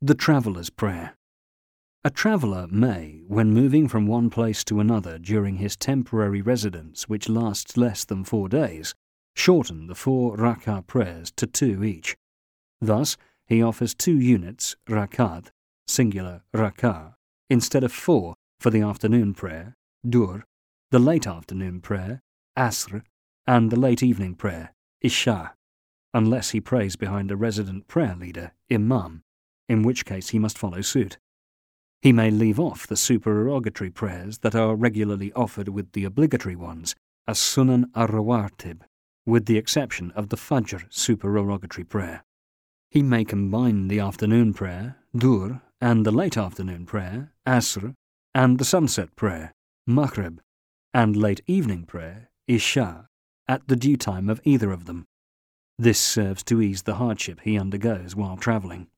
The Traveller's Prayer. A traveller may, when moving from one place to another during his temporary residence, which lasts less than four days, shorten the four rak'ah prayers to two each. Thus, he offers two units, rakat, singular rak'ah, instead of four for the afternoon prayer, dhuhr, the late afternoon prayer, asr, and the late evening prayer, isha, unless he prays behind a resident prayer leader, imam in which case he must follow suit. He may leave off the supererogatory prayers that are regularly offered with the obligatory ones, as Sunan ar-Rawatib, with the exception of the Fajr supererogatory prayer. He may combine the afternoon prayer, Dhuhr, and the late afternoon prayer, Asr, and the sunset prayer, Maghrib, and late evening prayer, Isha, at the due time of either of them. This serves to ease the hardship he undergoes while travelling.